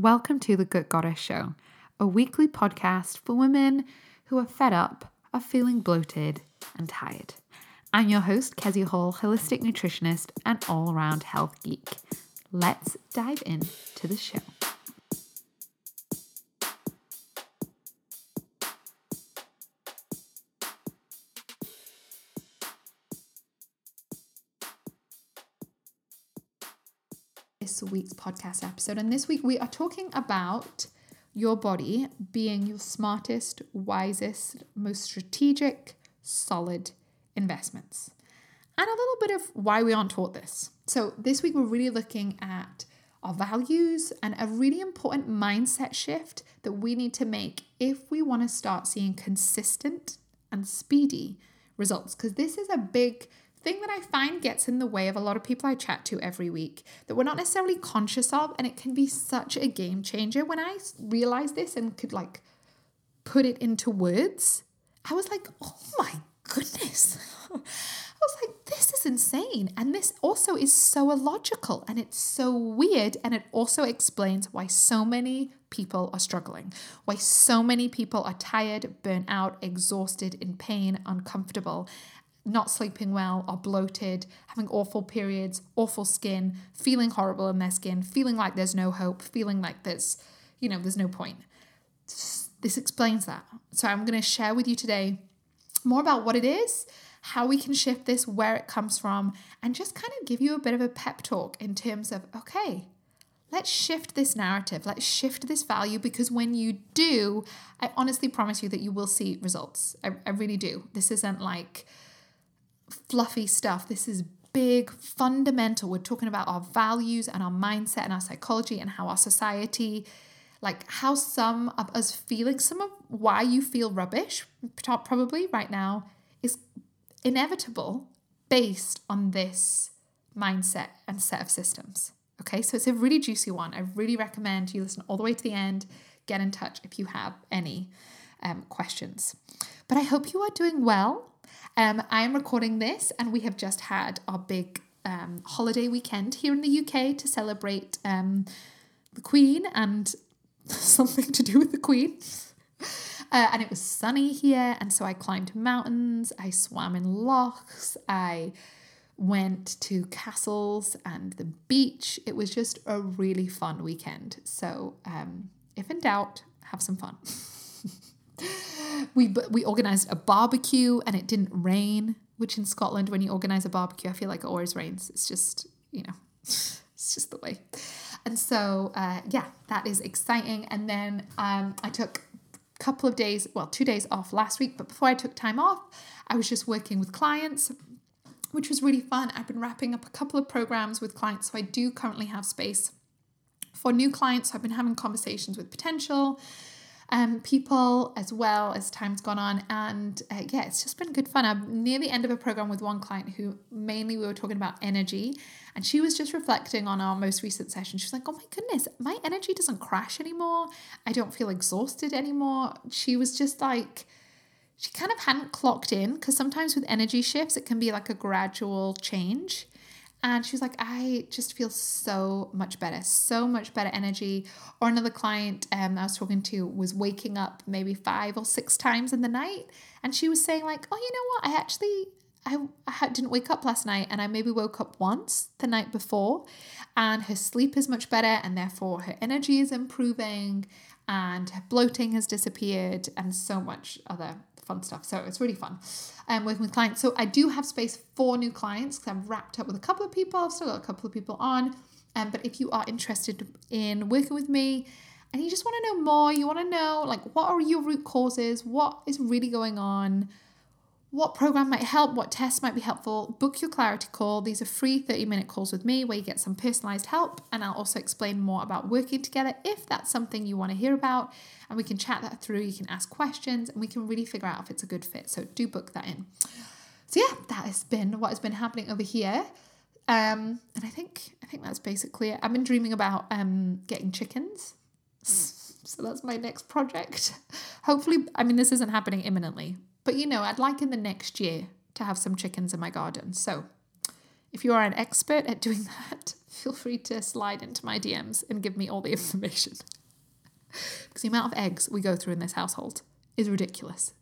Welcome to the Good Goddess Show, a weekly podcast for women who are fed up, are feeling bloated, and tired. I'm your host, Kezia Hall, holistic nutritionist and all around health geek. Let's dive into the show. Week's podcast episode, and this week we are talking about your body being your smartest, wisest, most strategic, solid investments. And a little bit of why we aren't taught this. So, this week we're really looking at our values and a really important mindset shift that we need to make if we want to start seeing consistent and speedy results. Because this is a big thing that I find gets in the way of a lot of people I chat to every week that we're not necessarily conscious of. And it can be such a game changer. When I realized this and could like put it into words, I was like, oh my goodness. I was like, this is insane. And this also is so illogical and it's so weird. And it also explains why so many people are struggling, why so many people are tired, burnt out, exhausted, in pain, uncomfortable, not sleeping well, are bloated, having awful periods, awful skin, feeling horrible in their skin, feeling like there's no hope, feeling like there's, you know, there's no point. This explains that. So I'm going to share with you today more about what it is, how we can shift this, where it comes from, and just kind of give you a bit of a pep talk in terms of, okay, let's shift this narrative, let's shift this value because when you do, I honestly promise you that you will see results. I, I really do. This isn't like fluffy stuff. This is big, fundamental. We're talking about our values and our mindset and our psychology and how our society like how some of us feeling some of why you feel rubbish probably right now is inevitable based on this mindset and set of systems. Okay? So it's a really juicy one. I really recommend you listen all the way to the end. Get in touch if you have any um, questions but i hope you are doing well um, i am recording this and we have just had our big um, holiday weekend here in the uk to celebrate um, the queen and something to do with the Queen. Uh, and it was sunny here, and so I climbed mountains, I swam in lochs, I went to castles and the beach. It was just a really fun weekend. So, um, if in doubt, have some fun. we we organized a barbecue, and it didn't rain. Which in Scotland, when you organize a barbecue, I feel like it always rains. It's just you know, it's just the way. And so, uh, yeah, that is exciting. And then um, I took a couple of days, well, two days off last week. But before I took time off, I was just working with clients, which was really fun. I've been wrapping up a couple of programs with clients. So I do currently have space for new clients. So I've been having conversations with potential um, people as well as time's gone on. And uh, yeah, it's just been good fun. I'm near the end of a program with one client who mainly we were talking about energy. And she was just reflecting on our most recent session. She was like, oh my goodness, my energy doesn't crash anymore. I don't feel exhausted anymore. She was just like, she kind of hadn't clocked in because sometimes with energy shifts, it can be like a gradual change. And she was like, I just feel so much better, so much better energy. Or another client um, I was talking to was waking up maybe five or six times in the night. And she was saying, like, oh, you know what? I actually, I, I didn't wake up last night and I maybe woke up once the night before. And her sleep is much better and therefore her energy is improving and bloating has disappeared and so much other fun stuff. So it's really fun um, working with clients. So I do have space for new clients because I've wrapped up with a couple of people. I've still got a couple of people on. Um, but if you are interested in working with me and you just want to know more, you want to know like what are your root causes, what is really going on, what program might help, what tests might be helpful, book your clarity call. These are free 30 minute calls with me where you get some personalized help. And I'll also explain more about working together if that's something you want to hear about. And we can chat that through. You can ask questions and we can really figure out if it's a good fit. So do book that in. So yeah, that has been what has been happening over here. Um, and I think I think that's basically it. I've been dreaming about um, getting chickens. So that's my next project. Hopefully, I mean, this isn't happening imminently, but you know, I'd like in the next year to have some chickens in my garden. So if you are an expert at doing that, feel free to slide into my DMs and give me all the information. because the amount of eggs we go through in this household is ridiculous.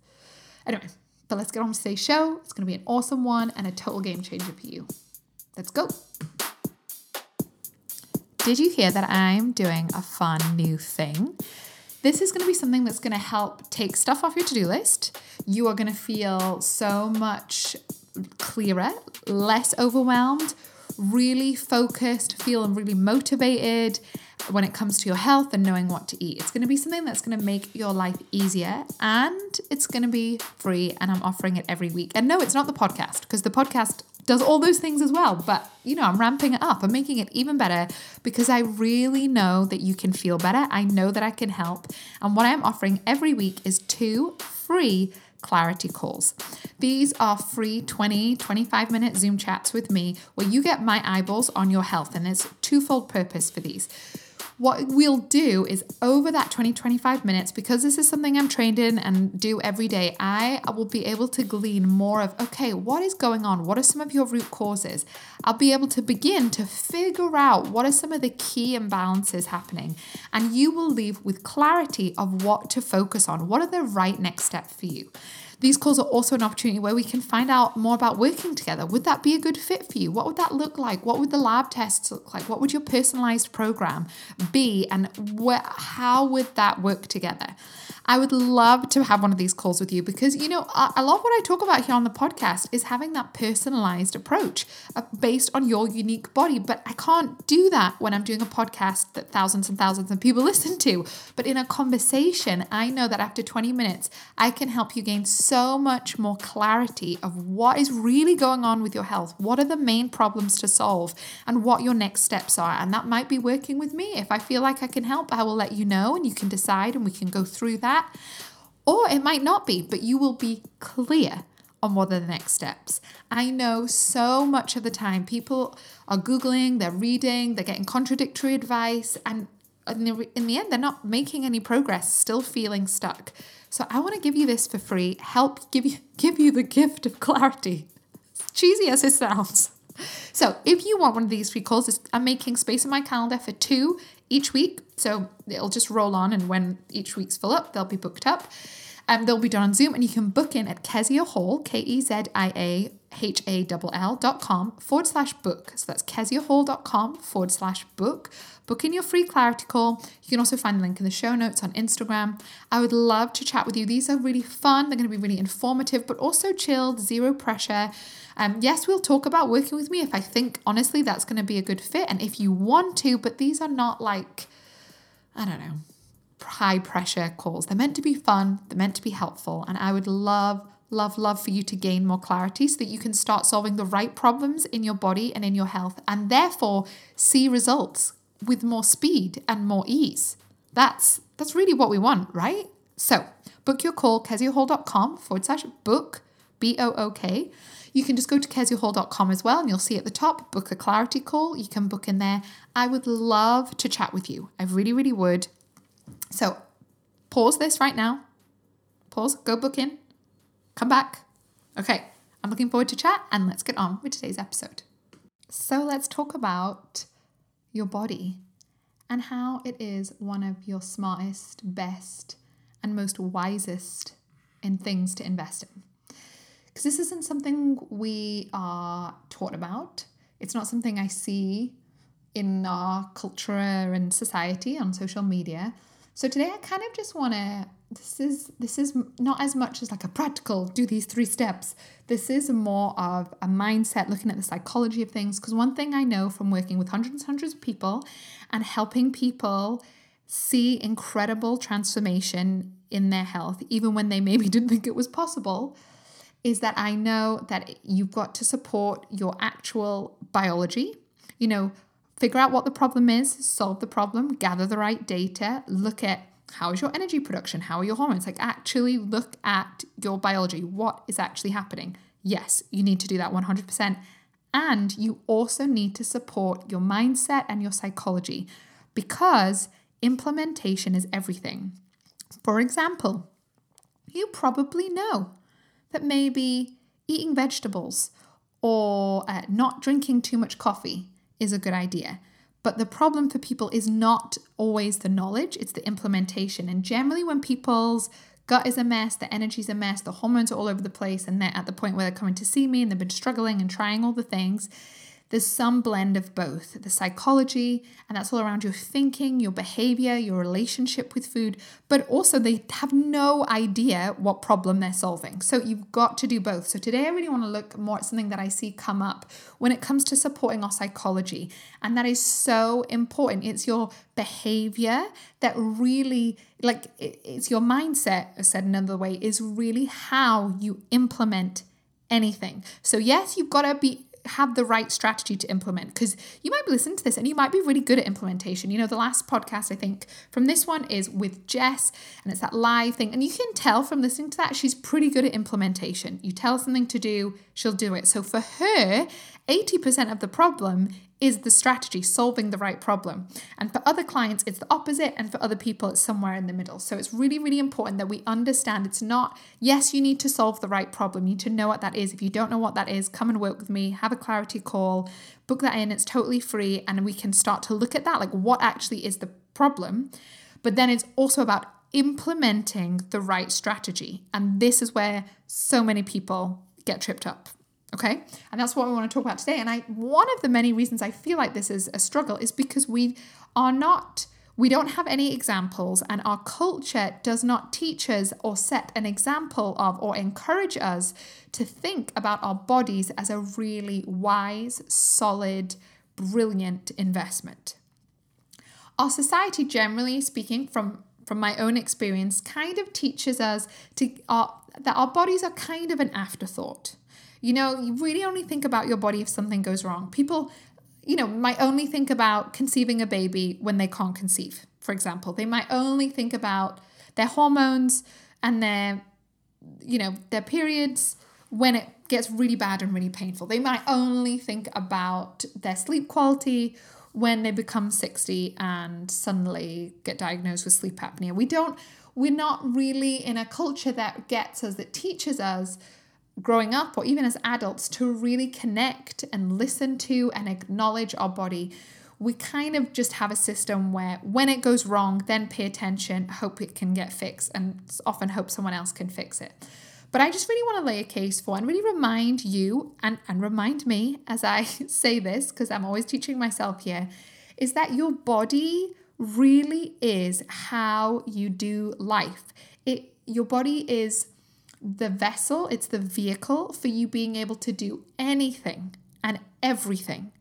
Anyway, but let's get on to today's show. It's going to be an awesome one and a total game changer for you. Let's go. Did you hear that I'm doing a fun new thing? This is going to be something that's going to help take stuff off your to do list. You are going to feel so much clearer, less overwhelmed, really focused, feeling really motivated when it comes to your health and knowing what to eat. It's going to be something that's going to make your life easier and it's going to be free and I'm offering it every week. And no, it's not the podcast because the podcast does all those things as well. But, you know, I'm ramping it up. I'm making it even better because I really know that you can feel better. I know that I can help. And what I'm offering every week is two free clarity calls. These are free 20, 25 minute Zoom chats with me where you get my eyeballs on your health. And there's twofold purpose for these. What we'll do is over that 20, 25 minutes, because this is something I'm trained in and do every day, I will be able to glean more of, okay, what is going on? What are some of your root causes? I'll be able to begin to figure out what are some of the key imbalances happening. And you will leave with clarity of what to focus on. What are the right next steps for you? These calls are also an opportunity where we can find out more about working together. Would that be a good fit for you? What would that look like? What would the lab tests look like? What would your personalized program be? And how would that work together? I would love to have one of these calls with you because, you know, a lot of what I talk about here on the podcast is having that personalized approach uh, based on your unique body. But I can't do that when I'm doing a podcast that thousands and thousands of people listen to. But in a conversation, I know that after 20 minutes, I can help you gain so much more clarity of what is really going on with your health. What are the main problems to solve and what your next steps are. And that might be working with me. If I feel like I can help, I will let you know and you can decide and we can go through that that. Or it might not be, but you will be clear on what are the next steps. I know so much of the time people are Googling, they're reading, they're getting contradictory advice, and in the, in the end, they're not making any progress, still feeling stuck. So I want to give you this for free, help give you give you the gift of clarity. cheesy as it sounds. So if you want one of these free calls, I'm making space in my calendar for two each week. So it'll just roll on, and when each week's full up, they'll be booked up. Um, they'll be done on Zoom, and you can book in at Kezia Hall, K E Z I A H A L L dot com forward slash book. So that's keziahall.com forward slash book. Book in your free clarity call. You can also find the link in the show notes on Instagram. I would love to chat with you. These are really fun. They're going to be really informative, but also chilled, zero pressure. Um, yes, we'll talk about working with me if I think honestly that's going to be a good fit and if you want to, but these are not like, I don't know, high pressure calls. They're meant to be fun, they're meant to be helpful, and I would love, love, love for you to gain more clarity so that you can start solving the right problems in your body and in your health and therefore see results with more speed and more ease. That's that's really what we want, right? So book your call, keziahall.com forward slash book, B O O K. You can just go to keziahall.com as well and you'll see at the top, book a clarity call. You can book in there. I would love to chat with you. I really, really would. So pause this right now. Pause, go book in, come back. Okay, I'm looking forward to chat and let's get on with today's episode. So let's talk about your body and how it is one of your smartest, best, and most wisest in things to invest in. Because this isn't something we are taught about. It's not something I see in our culture and society on social media. So today I kind of just want to this is this is not as much as like a practical do these three steps. This is more of a mindset looking at the psychology of things because one thing I know from working with hundreds and hundreds of people and helping people see incredible transformation in their health even when they maybe didn't think it was possible is that I know that you've got to support your actual biology. You know, figure out what the problem is, solve the problem, gather the right data, look at how is your energy production, how are your hormones, like actually look at your biology, what is actually happening. Yes, you need to do that 100%. And you also need to support your mindset and your psychology because implementation is everything. For example, you probably know that maybe eating vegetables or uh, not drinking too much coffee is a good idea. But the problem for people is not always the knowledge, it's the implementation. And generally, when people's gut is a mess, the energy's a mess, the hormones are all over the place, and they're at the point where they're coming to see me and they've been struggling and trying all the things, there's some blend of both the psychology, and that's all around your thinking, your behavior, your relationship with food, but also they have no idea what problem they're solving. So you've got to do both. So today I really want to look more at something that I see come up when it comes to supporting our psychology, and that is so important. It's your behavior that really like it's your mindset said another way is really how you implement anything. So yes, you've got to be have the right strategy to implement because you might be listening to this and you might be really good at implementation. You know, the last podcast I think from this one is with Jess and it's that live thing. And you can tell from listening to that, she's pretty good at implementation. You tell something to do, she'll do it. So for her, 80% of the problem is the strategy, solving the right problem. And for other clients, it's the opposite. And for other people, it's somewhere in the middle. So it's really, really important that we understand it's not, yes, you need to solve the right problem. You need to know what that is. If you don't know what that is, come and work with me, have a clarity call, book that in. It's totally free. And we can start to look at that, like what actually is the problem. But then it's also about implementing the right strategy. And this is where so many people get tripped up Okay. And that's what we want to talk about today. And I one of the many reasons I feel like this is a struggle is because we are not we don't have any examples, and our culture does not teach us or set an example of or encourage us to think about our bodies as a really wise, solid, brilliant investment. Our society, generally speaking, from, from my own experience, kind of teaches us to uh, that our bodies are kind of an afterthought. You know, you really only think about your body if something goes wrong. People, you know, might only think about conceiving a baby when they can't conceive, for example. They might only think about their hormones and their, you know, their periods when it gets really bad and really painful. They might only think about their sleep quality when they become 60 and suddenly get diagnosed with sleep apnea. We don't, we're not really in a culture that gets us, that teaches us growing up or even as adults to really connect and listen to and acknowledge our body. We kind of just have a system where when it goes wrong, then pay attention, hope it can get fixed, and often hope someone else can fix it. But I just really want to lay a case for and really remind you and, and remind me as I say this, because I'm always teaching myself here, is that your body really is how you do life. It your body is the vessel, it's the vehicle for you being able to do anything and everything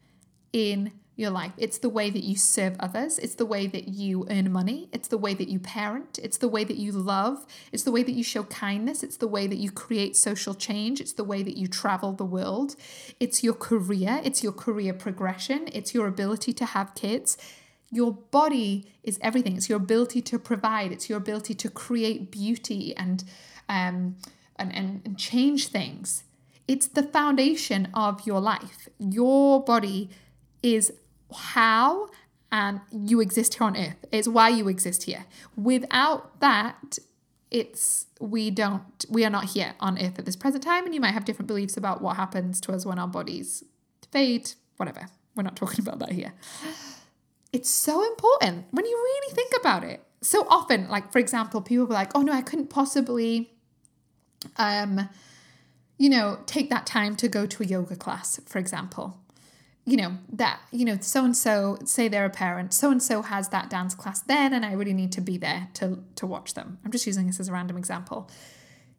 in your life. It's the way that you serve others, it's the way that you earn money, it's the way that you parent, it's the way that you love, it's the way that you show kindness, it's the way that you create social change, it's the way that you travel the world, it's your career, it's your career progression, it's your ability to have kids. Your body is everything. It's your ability to provide, it's your ability to create beauty and um, and, and, and change things. It's the foundation of your life. Your body is how and you exist here on earth. It's why you exist here. Without that, it's we don't we are not here on earth at this present time and you might have different beliefs about what happens to us when our bodies fade whatever we're not talking about that here it's so important when you really think about it so often like for example people be like oh no i couldn't possibly um, you know, take that time to go to a yoga class, for example. You know, that, you know, so and so, say they're a parent, so and so has that dance class then, and I really need to be there to, to watch them. I'm just using this as a random example.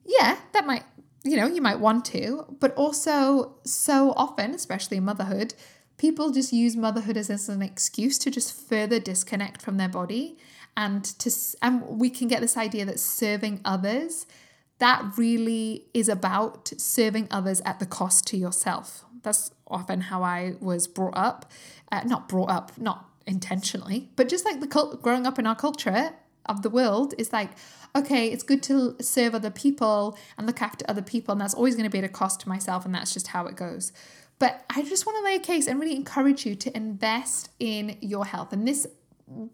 Yeah, that might, you know, you might want to, but also so often, especially in motherhood, people just use motherhood as, as an excuse to just further disconnect from their body and to and we can get this idea that serving others that really is about serving others at the cost to yourself. That's often how I was brought up. Uh, not brought up, not intentionally, but just like the cult, growing up in our culture of the world is like, okay, it's good to serve other people and look after other people, and that's always going to be at a cost to myself, and that's just how it goes. But I just want to lay a case and really encourage you to invest in your health. And this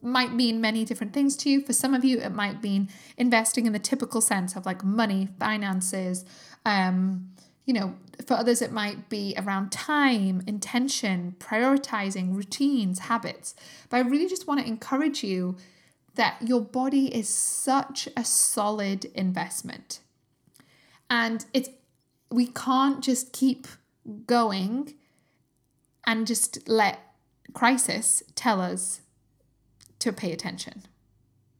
might mean many different things to you. For some of you, it might mean investing in the typical sense of like money, finances, um, you know, for others, it might be around time, intention, prioritizing, routines, habits. But I really just want to encourage you that your body is such a solid investment. And it's we can't just keep going and just let crisis tell us to pay attention.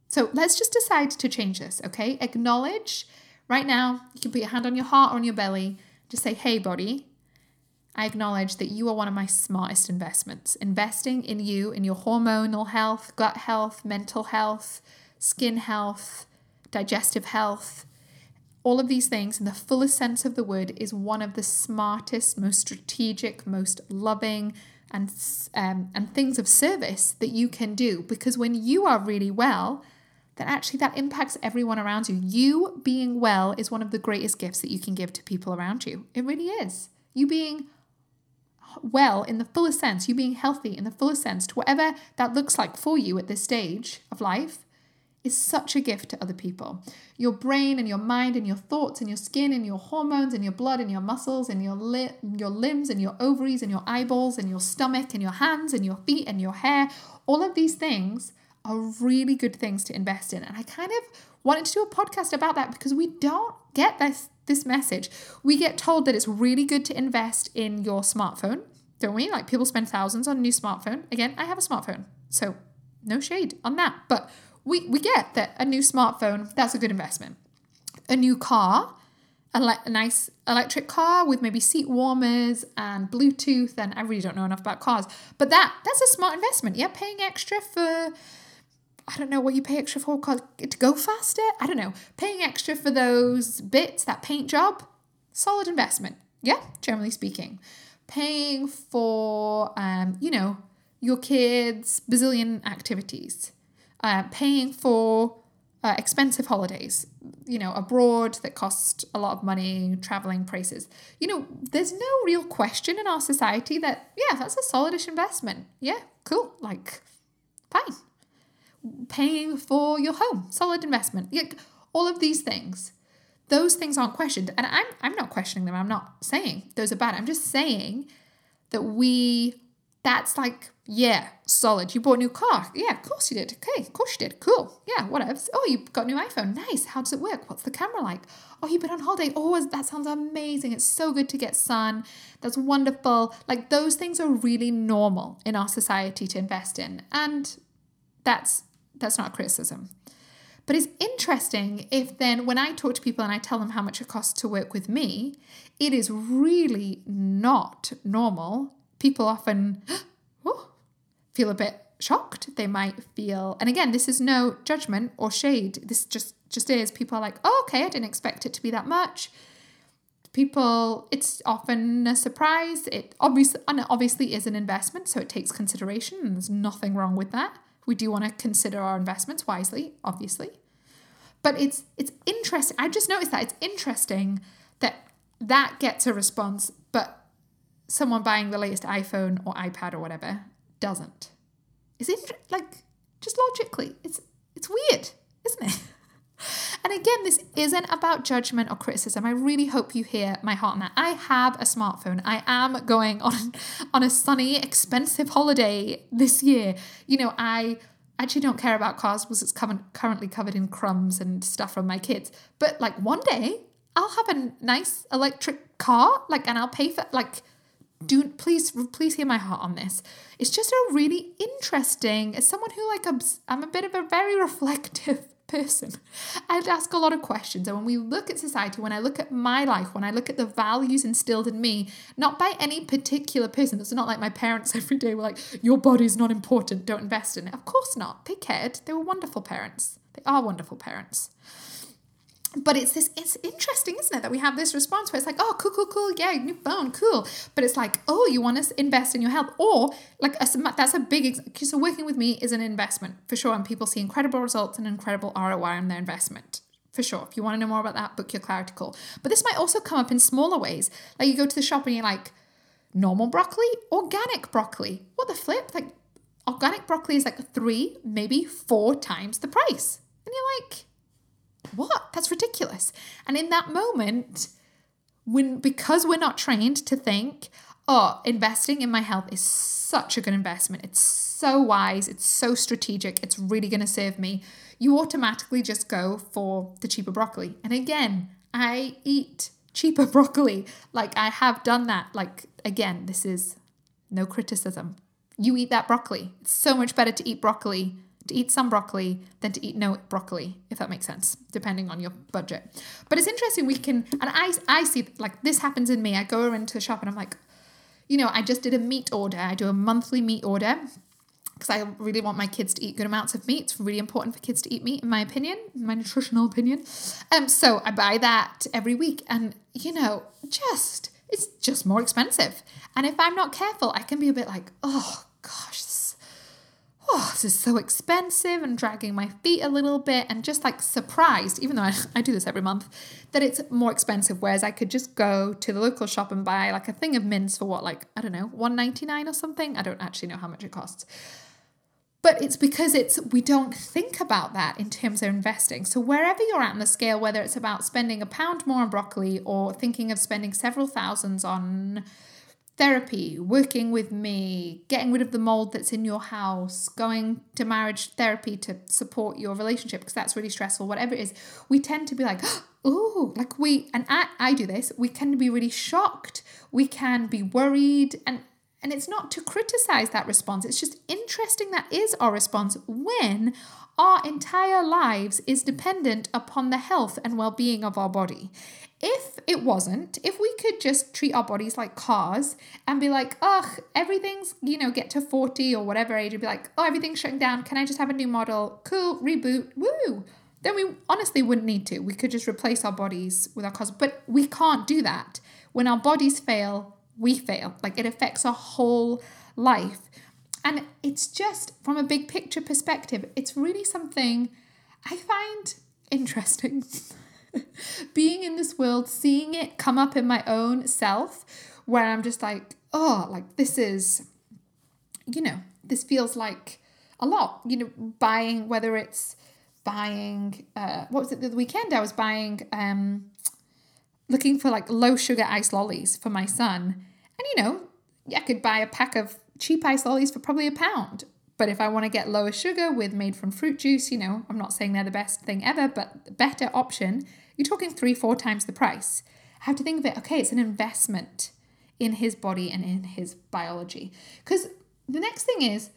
So let's just decide to change this, okay? Acknowledge right now, you can put your hand on your heart or on your belly, just say, hey, body, I acknowledge that you are one of my smartest investments. Investing in you, in your hormonal health, gut health, mental health, skin health, digestive health, all of these things in the fullest sense of the word is one of the smartest, most strategic, most loving, and um, and things of service that you can do. Because when you are really well, then actually that impacts everyone around you. You being well is one of the greatest gifts that you can give to people around you. It really is. You being well in the fullest sense, you being healthy in the fullest sense, to whatever that looks like for you at this stage of life, is such a gift to other people. Your brain and your mind and your thoughts and your skin and your hormones and your blood and your muscles and your li- your limbs and your ovaries and your eyeballs and your stomach and your hands and your feet and your hair, all of these things are really good things to invest in. And I kind of wanted to do a podcast about that because we don't get this this message. We get told that it's really good to invest in your smartphone, don't we? Like people spend thousands on a new smartphone. Again, I have a smartphone. So no shade on that. But we, we get that a new smartphone, that's a good investment. A new car, a, le- a nice electric car with maybe seat warmers and Bluetooth, and I really don't know enough about cars, but that that's a smart investment. Yeah, paying extra for I don't know what you pay extra for to go faster. I don't know. Paying extra for those bits, that paint job, solid investment. Yeah, generally speaking. Paying for, um, you know, your kids' bazillion activities uh, paying for uh, expensive holidays, you know, abroad that cost a lot of money, traveling prices. You know, there's no real question in our society that, yeah, that's a solidish investment. Yeah, cool. Like, fine. Paying for your home, solid investment. Yeah, all of these things. Those things aren't questioned. And I'm, I'm not questioning them. I'm not saying those are bad. I'm just saying that we, that's like yeah, solid. You bought a new car. Yeah, of course you did. Okay, of course you did. Cool. Yeah, whatever. Oh, you got a new iPhone. Nice. How does it work? What's the camera like? Oh, you've been on holiday. Oh, that sounds amazing. It's so good to get sun. That's wonderful. Like those things are really normal in our society to invest in. And that's that's not criticism. But it's interesting if then when I talk to people and I tell them how much it costs to work with me, it is really not normal. People often oh, feel a bit shocked. They might feel, and again, this is no judgment or shade. This just just is. People are like, oh, okay, I didn't expect it to be that much. People, it's often a surprise. It obviously, and it obviously is an investment, so it takes consideration, and there's nothing wrong with that. We do want to consider our investments wisely, obviously. But it's it's interesting. I just noticed that it's interesting that that gets a response, but someone buying the latest iPhone or iPad or whatever doesn't. Is it like just logically? It's it's weird, isn't it? And again, this isn't about judgment or criticism. I really hope you hear my heart on that. I have a smartphone. I am going on on a sunny, expensive holiday this year. You know, I actually don't care about cars because it's currently covered in crumbs and stuff from my kids. But like one day, I'll have a nice electric car, like, and I'll pay for like do please please hear my heart on this. It's just a really interesting as someone who like i'm a bit of a very reflective person i'd ask a lot of questions. And when we look at society when i look at my life when i look at the values instilled in me not by any particular person it's not like my parents every day were like your body's not important don't invest in it. Of course not. They cared. They were wonderful parents. They are wonderful parents but it's this it's interesting isn't it that we have this response where it's like oh cool cool cool yeah new phone cool. But it's like oh you want to invest in your health. Or like a, that's a big so working with me is an investment for sure. And people see incredible results and incredible roi on their investment for sure. If you want to know more about that book your clarity call. But this might also come up in smaller ways. Like you go to the shop and you're like normal broccoli organic broccoli? What the flip? Like organic broccoli is like three maybe four times the price. And you're like what? That's ridiculous. And in that moment, when because we're not trained to think, oh, investing in my health is such a good investment. It's so wise, it's so strategic, it's really going to serve me. You automatically just go for the cheaper broccoli. And again, I eat cheaper broccoli. Like I have done that. Like again, this is no criticism. You eat that broccoli. It's so much better to eat broccoli, to eat some broccoli than to eat no broccoli, if that makes sense, depending on your budget. But it's interesting we can and I I see like this happens in me. I go into the shop and I'm like, you know, I just did a meat order. I do a monthly meat order because I really want my kids to eat good amounts of meat. It's really important for kids to eat meat, in my opinion, in my nutritional opinion. Um, so I buy that every week, and you know, just it's just more expensive. And if I'm not careful, I can be a bit like, oh gosh, this, oh, this is so expensive, and dragging my feet a little bit, and just like surprised, even though I, I do this every month, that it's more expensive. Whereas I could just go to the local shop and buy like a thing of mince for what, like I don't know, one ninety nine or something. I don't actually know how much it costs but it's because it's we don't think about that in terms of investing so wherever you're at on the scale whether it's about spending a pound more on broccoli or thinking of spending several thousands on therapy working with me getting rid of the mold that's in your house going to marriage therapy to support your relationship because that's really stressful whatever it is. We tend to be like oh like we and I, I do this we can be really shocked we can be worried and and it's not to criticize that response, it's just interesting that is our response when our entire lives is dependent upon the health and well being of our body. If it wasn't, if we could just treat our bodies like cars and be like, ugh, everything's, you know, get to 40 or whatever age, and be like, oh, everything's shutting down. Can I just have a new model? Cool, reboot, woo. Then we honestly wouldn't need to. We could just replace our bodies with our cars. But we can't do that. When our bodies fail, we fail. Like it affects our whole life. And it's just from a big picture perspective, it's really something I find interesting. Being in this world, seeing it come up in my own self, where I'm just like, oh, like this is, you know, this feels like a lot. You know, buying, whether it's buying, uh, what was it the weekend? I was buying, um, looking for like low sugar ice lollies for my son. And you know, I could buy a pack of cheap ice lollies for probably a pound. But if I want to get lower sugar with made from fruit juice, you know, I'm not saying they're the best thing ever, but better option, you're talking three, four times the price. I have to think of it, okay, it's an investment in his body and in his biology. Because the next thing is,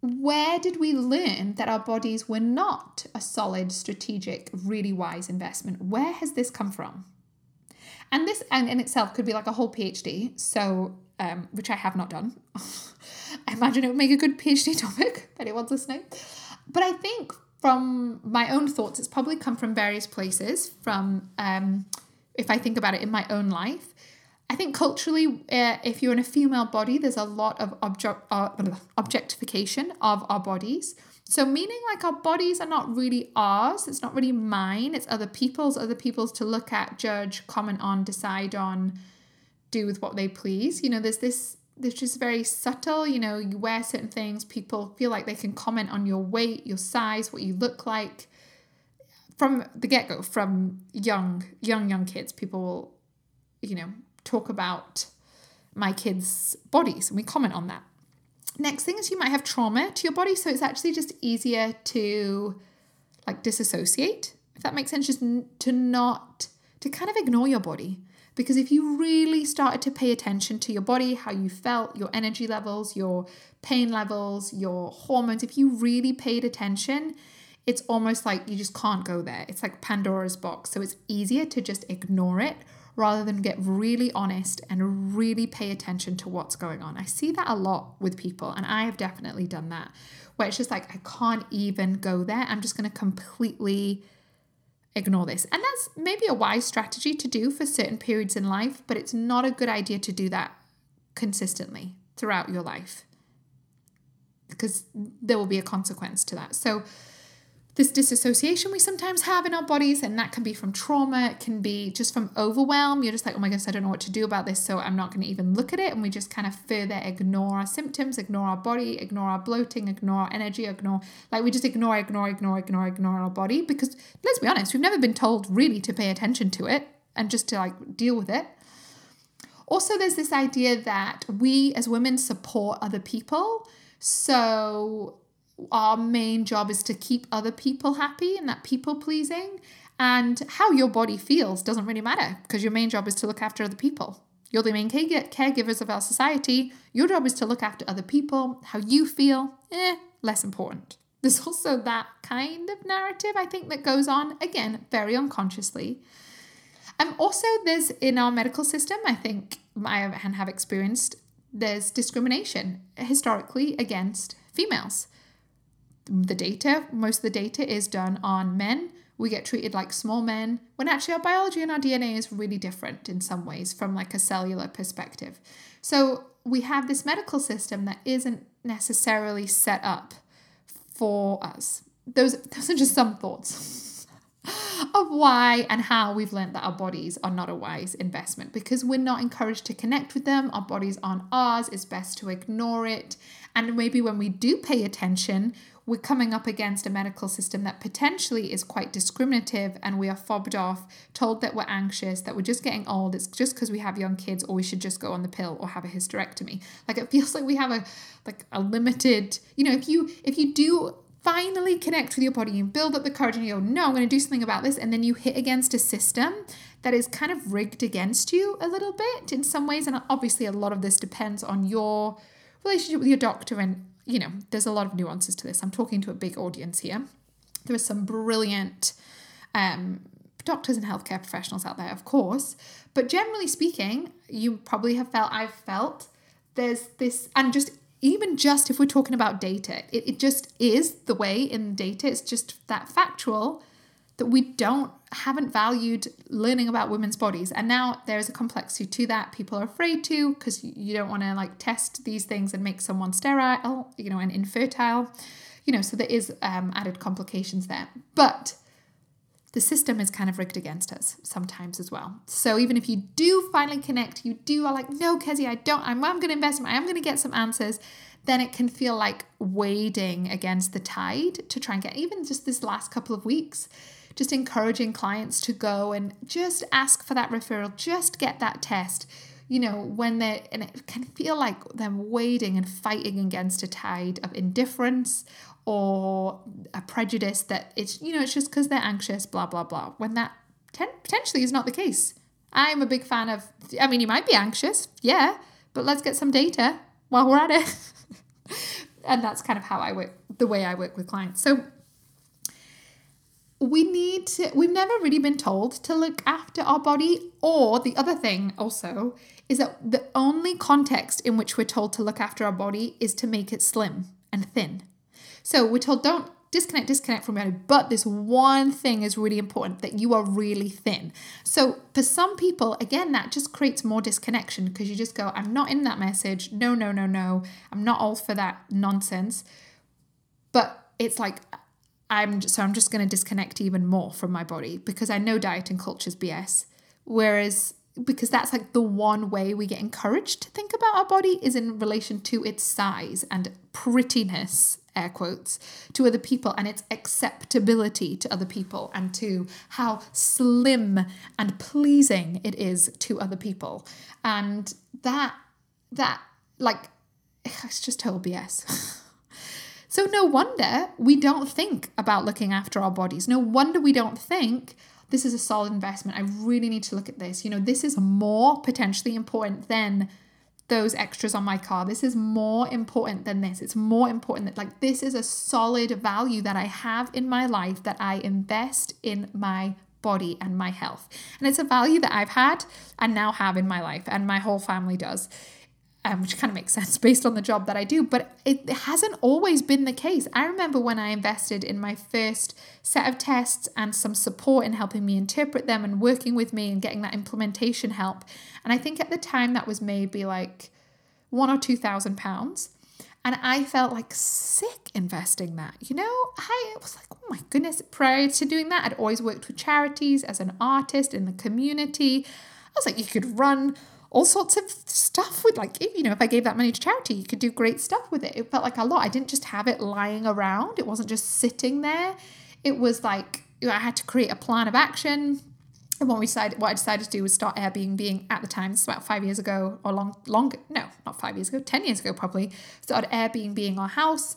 where did we learn that our bodies were not a solid, strategic, really wise investment? Where has this come from? And this in itself could be like a whole PhD. So, um, which I have not done. I imagine it would make a good PhD topic if anyone's listening. But I think from my own thoughts, it's probably come from various places. From um, if I think about it in my own life, I think culturally, uh, if you're in a female body, there's a lot of object uh, objectification of our bodies. So, meaning like our bodies are not really ours, it's not really mine, it's other people's, other people's to look at, judge, comment on, decide on, do with what they please. You know, there's this, there's just very subtle, you know, you wear certain things, people feel like they can comment on your weight, your size, what you look like. From the get go, from young, young, young kids, people will, you know, talk about my kids' bodies and we comment on that. Next thing is you might have trauma to your body, so it's actually just easier to like disassociate, if that makes sense, just to not to kind of ignore your body. Because if you really started to pay attention to your body, how you felt, your energy levels, your pain levels, your hormones, if you really paid attention, it's almost like you just can't go there. It's like Pandora's box. So it's easier to just ignore it rather than get really honest and really pay attention to what's going on. I see that a lot with people, and I have definitely done that where it's just like, I can't even go there. I'm just going to completely ignore this. And that's maybe a wise strategy to do for certain periods in life, but it's not a good idea to do that consistently throughout your life because there will be a consequence to that. So, this disassociation we sometimes have in our bodies, and that can be from trauma, it can be just from overwhelm. You're just like, oh my goodness, I don't know what to do about this, so I'm not going to even look at it. And we just kind of further ignore our symptoms, ignore our body, ignore our bloating, ignore our energy, ignore, like we just ignore, ignore, ignore, ignore, ignore our body because let's be honest, we've never been told really to pay attention to it. and just to like deal with it. Also, there's this idea that we as women support other people. So, our main job is to keep other people happy and that people pleasing. And how your body feels doesn't really matter because your main job is to look after other people. You're the main care- caregivers of our society. Your job is to look after other people. How you feel, eh, less important. There's also that kind of narrative, I think, that goes on, again, very unconsciously. And also, there's in our medical system, I think I have, and have experienced, there's discrimination historically against females. The data, most of the data is done on men. We get treated like small men, when actually our biology and our DNA is really different in some ways from like a cellular perspective. So we have this medical system that isn't necessarily set up for us. Those, those are just some thoughts. of why and how we've learned that our bodies are not a wise investment because we're not encouraged to connect with them. Our bodies aren't ours. It's best to ignore it. And maybe when we do pay attention, we're coming up against a medical system that potentially is quite discriminative and we are fobbed off, told that we're anxious, that we're just getting old, it's just because we have young kids or we should just go on the pill or have a hysterectomy. Like it feels like we have a like a limited, you know, if you if you do finally connect with your body and build up the courage and you go, no, I'm to do something about this. And then you hit against a system that is kind of rigged against you a little bit in some ways. And obviously, a lot of this depends on your relationship with your doctor. And, you know, there's a lot of nuances to this. I'm talking to a big audience here. There are some brilliant um, doctors and healthcare professionals out there, of course. But generally speaking, you probably have felt, I've felt, there's this, and just even just if we're talking about data, it, it just is the way in data, it's just that factual that we don't haven't valued learning about women's bodies. And now there's a complexity to that. People are afraid to because you don't want to like test these things and make someone sterile you know and infertile you know so there is um, added complications there. But the system is kind of rigged against us sometimes as well. So even if you do finally connect, you do are like, no, Kezia, I don't, I'm, I'm going to invest, I am going to get some answers, then it can feel like wading against the tide to try and get, even just this last couple of weeks, just encouraging clients to go and just ask for that referral, just get that test you know, when they and it can feel like them wading and fighting against a tide of indifference or a prejudice that it's, you know, it's just because they're anxious, blah, blah, blah, when that ten- potentially is not the case. I'm a big fan of, I mean, you might be anxious, yeah, but let's get some data while we're at it. and that's kind of how I work, the way I work with clients. So we need to, we've never really been told to look after our body. Or the other thing also is that the only context in which we're told to look after our body is to make it slim and thin. So we're told don't disconnect, disconnect from reality. But this one thing is really important that you are really thin. So for some people, again, that just creates more disconnection because you just go, I'm not in that message. No, no, no, no. I'm not all for that nonsense. But it's like, I'm so I'm just going to disconnect even more from my body because I know diet and culture is BS. Whereas because that's like the one way we get encouraged to think about our body is in relation to its size and prettiness air quotes to other people and its acceptability to other people and to how slim and pleasing it is to other people and that that like it's just total bs so no wonder we don't think about looking after our bodies no wonder we don't think this is a solid investment. I really need to look at this. You know, this is more potentially important than those extras on my car. This is more important than this. It's more important that, like, this is a solid value that I have in my life that I invest in my body and my health. And it's a value that I've had and now have in my life, and my whole family does um, which kind of makes sense based on the job that I do, but it hasn't always been the case. I remember when I invested in my first set of tests and some support in helping me interpret them and working with me and getting that implementation help. And I think at the time that was maybe like one or two thousand pounds. And I felt like sick investing that. You know, I was like, oh my goodness, prior to doing that, I'd always worked with charities as an artist in the community. I was like, you could run all sorts of stuff with like you know if i gave that money to charity you could do great stuff with it it felt like a lot i didn't just have it lying around it wasn't just sitting there it was like i had to create a plan of action and what we decided, what I decided to do was start Airbnb being at the time. It's about five years ago, or long, longer. No, not five years ago. Ten years ago, probably. Started Airbnb being our house,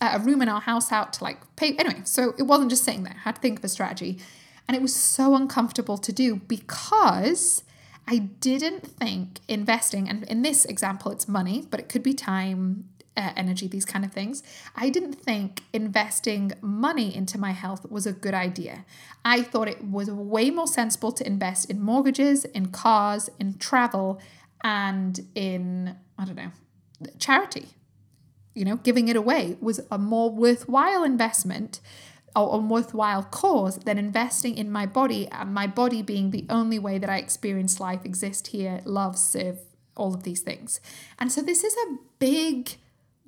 uh, a room in our house out to like pay. Anyway, so it wasn't just sitting there. I had to think of a strategy, and it was so uncomfortable to do because I didn't think investing. And in this example, it's money, but it could be time, uh, energy, these kind of things. I didn't think investing money into my health was a good idea. I thought it was way more sensible to invest in mortgages, in cars, in travel, and in, I don't know, charity. You know, giving it away was a more worthwhile investment or worthwhile cause than investing in my body and my body being the only way that I experience life, exist here, love, serve, all of these things. And so this is a big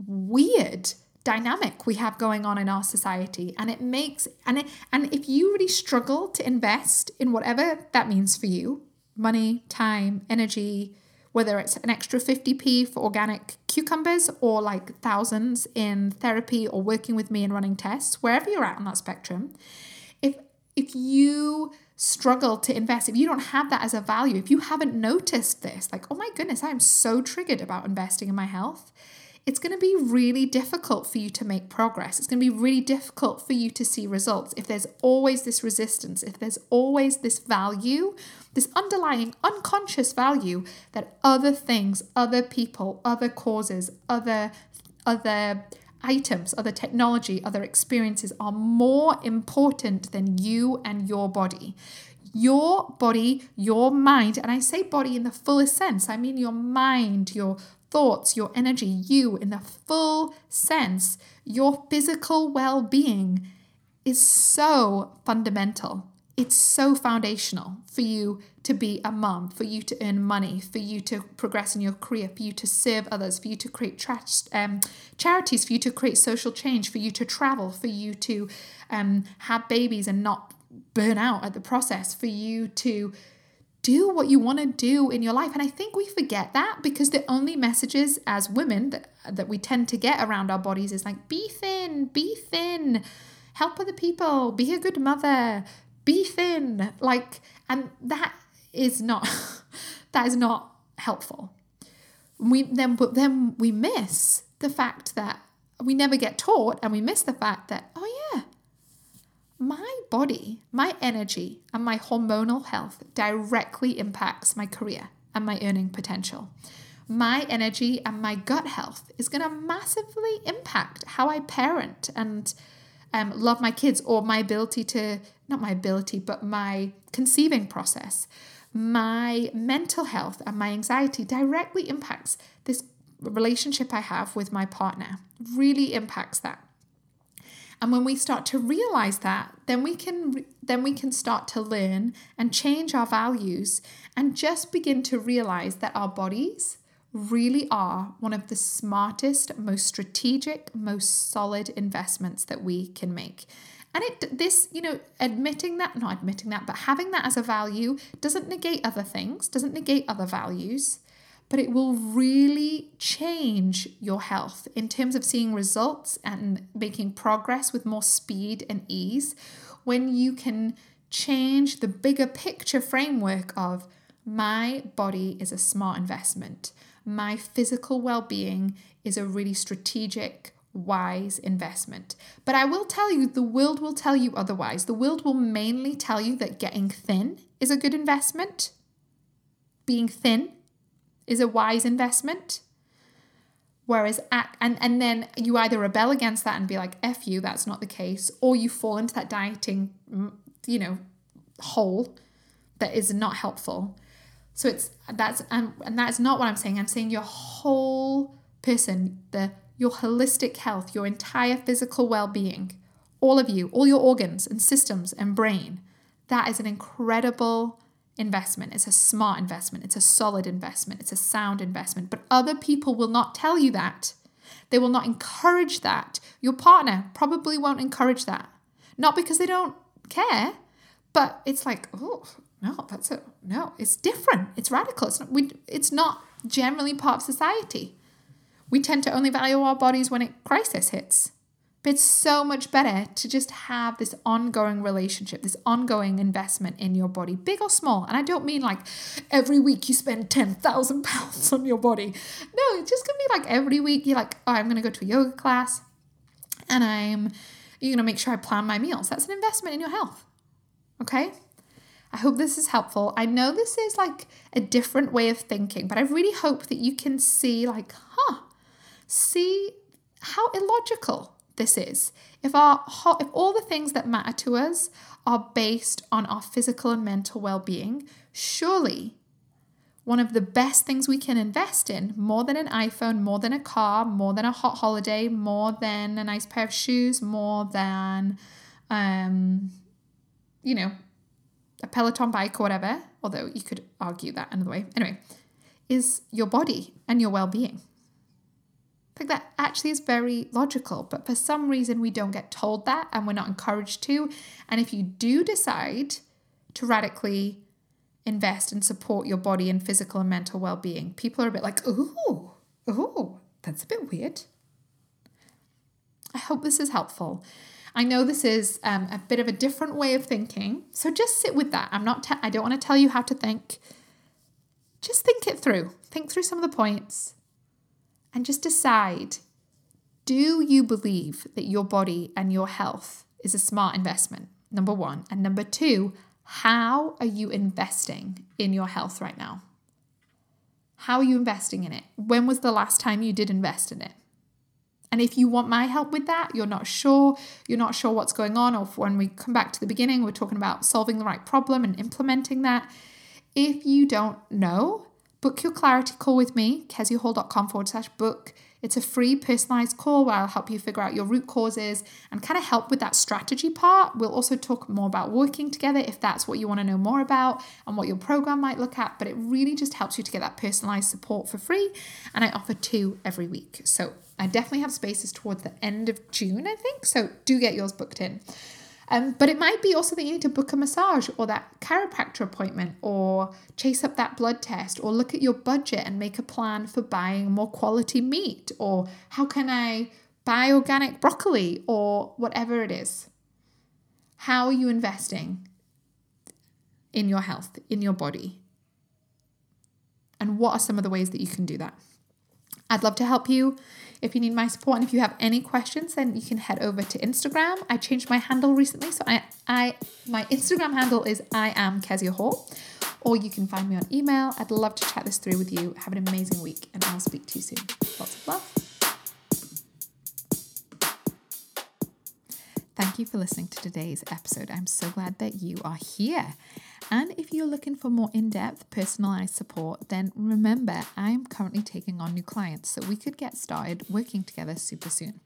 weird dynamic we have going on in our society and it makes and it, and if you really struggle to invest in whatever that means for you money time energy whether it's an extra 50p for organic cucumbers or like thousands in therapy or working with me and running tests wherever you're at on that spectrum if if you struggle to invest if you don't have that as a value if you haven't noticed this like oh my goodness i'm so triggered about investing in my health it's going to be really difficult for you to make progress. It's going to be really difficult for you to see results if there's always this resistance, if there's always this value, this underlying unconscious value that other things, other people, other causes, other other items, other technology, other experiences are more important than you and your body. Your body, your mind, and I say body in the fullest sense, I mean your mind, your thoughts, your energy, you in the full sense, your physical well being is so fundamental. It's so foundational for you to be a mom, for you to earn money, for you to progress in your career, for you to serve others, for you to create trust, um, charities, for you to create social change, for you to travel, for you to um, have babies and not burn out at the process, for you to do what you want to do in your life. And I think we forget that because the only messages as women that, that we tend to get around our bodies is like, be thin, be thin, help other people, be a good mother, be thin. Like, and that is not, that is not helpful. We then, but then we miss the fact that we never get taught and we miss the fact that, oh yeah, my body, my energy, and my hormonal health directly impacts my career and my earning potential. My energy and my gut health is going to massively impact how I parent and um, love my kids or my ability to, not my ability, but my conceiving process. My mental health and my anxiety directly impacts this relationship I have with my partner, really impacts that. And when we start to realize that, then we can then we can start to learn and change our values and just begin to realize that our bodies really are one of the smartest, most strategic, most solid investments that we can make. And it this, you know, admitting that, not admitting that, but having that as a value doesn't negate other things, doesn't negate other values but it will really change your health in terms of seeing results and making progress with more speed and ease when you can change the bigger picture framework of my body is a smart investment. My physical well being is a really strategic, wise investment. But I will tell you, the world will tell you otherwise. The world will mainly tell you that getting thin is a good investment. Being thin is a wise investment. Whereas, at, and, and then you either rebel against that and be like, F you, that's not the case, or you fall into that dieting, mm, you know, hole that is not helpful. So it's, that's, and, and that's not what I'm saying. I'm saying your whole person, the, your holistic health, your entire physical well being, all of you, all your organs and systems and brain, that is an incredible investment. It's a smart investment. It's a solid investment. It's a sound investment. But other people will not tell you that. They will not encourage that. Your partner probably won't encourage that. Not because they don't care, but it's like, oh, no, that's it. No, it's different. It's radical. It's not, we, it's not generally part of society. We tend to only value our bodies when a crisis hits. But it's so much better to just have this ongoing relationship, this ongoing investment in your body, big or small. And I don't mean like every week you spend 10,000 pounds on your body. No, it's just gonna be like every week you're like, oh, I'm gonna go to a yoga class and I'm, you're gonna make sure I plan my meals. That's an investment in your health. Okay? I hope this is helpful. I know this is like a different way of thinking, but I really hope that you can see, like, huh, see how illogical this is. If our if all the things that matter to us are based on our physical and mental well-being, surely one of the best things we can invest in, more than an iPhone, more than a car, more than a hot holiday, more than a nice pair of shoes, more than um you know, a Peloton bike or whatever, although you could argue that another way. Anyway, is your body and your well-being. Think that actually is very logical, but for some reason we don't get told that and we're not encouraged to. And if you do decide to radically invest and support your body and physical and mental well-being, people are a bit like, "Ooh, ooh, that's a bit weird." I hope this is helpful. I know this is um, a bit of a different way of thinking, so just sit with that. I'm not. Te- I don't want to tell you how to think. Just think it through. Think through some of the points, and just decide: Do you believe that your body and your health is a smart investment? Number one, and number two, how are you investing in your health right now? How are you investing in it? When was the last time you did invest in it? And if you want my help with that, you're not sure, you're not sure what's going on, or when we come back to the beginning, we're talking about solving the right problem and implementing that. If you don't know, book your clarity call with me, keziahall.com forward slash book. It's a free personalized call where I'll help you figure out your root causes and kind of help with that strategy part. We'll also talk more about working together if that's what you want to know more about and what your program might look at. But it really just helps you to get that personalized support for free. And I offer two every week. So I definitely have spaces towards the end of June, I think. So do get yours booked in. Um, but it might be also that you need to book a massage or that chiropractor appointment or chase up that blood test or look at your budget and make a plan for buying more quality meat or how can I buy organic broccoli or whatever it is. How are you investing in your health, in your body? And what are some of the ways that you can do that? I'd love to help you if you need my support and if you have any questions, then you can head over to Instagram. I changed my handle recently, so I, I my Instagram handle is I am Kezia Hall, or you can find me on email. I'd love to chat this through with you. Have an amazing week, and I'll speak to you soon. Lots of love. Thank you for listening to today's episode. I'm so glad that you are here. And if you're looking for more in depth, personalized support, then remember I'm currently taking on new clients, so we could get started working together super soon.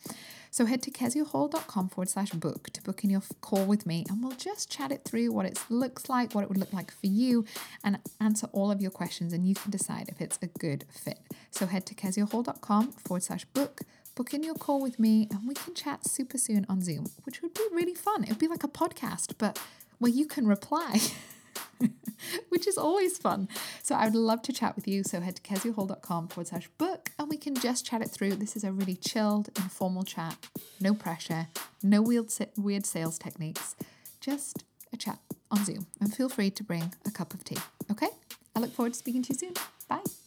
So head to keziahall.com forward slash book to book in your call with me, and we'll just chat it through what it looks like, what it would look like for you, and answer all of your questions, and you can decide if it's a good fit. So head to keziahall.com forward slash book book in your call with me and we can chat super soon on Zoom, which would be really fun. It would be like a podcast, but where you can reply. which is always fun. So I would love to chat with you. So head to keziahall.com forward slash book and we can just chat it through. This is a really chilled, informal chat, no pressure, no weird, weird sales techniques, just a chat on Zoom. And feel free to bring a cup of tea. Okay? I look forward to speaking to you soon. Bye.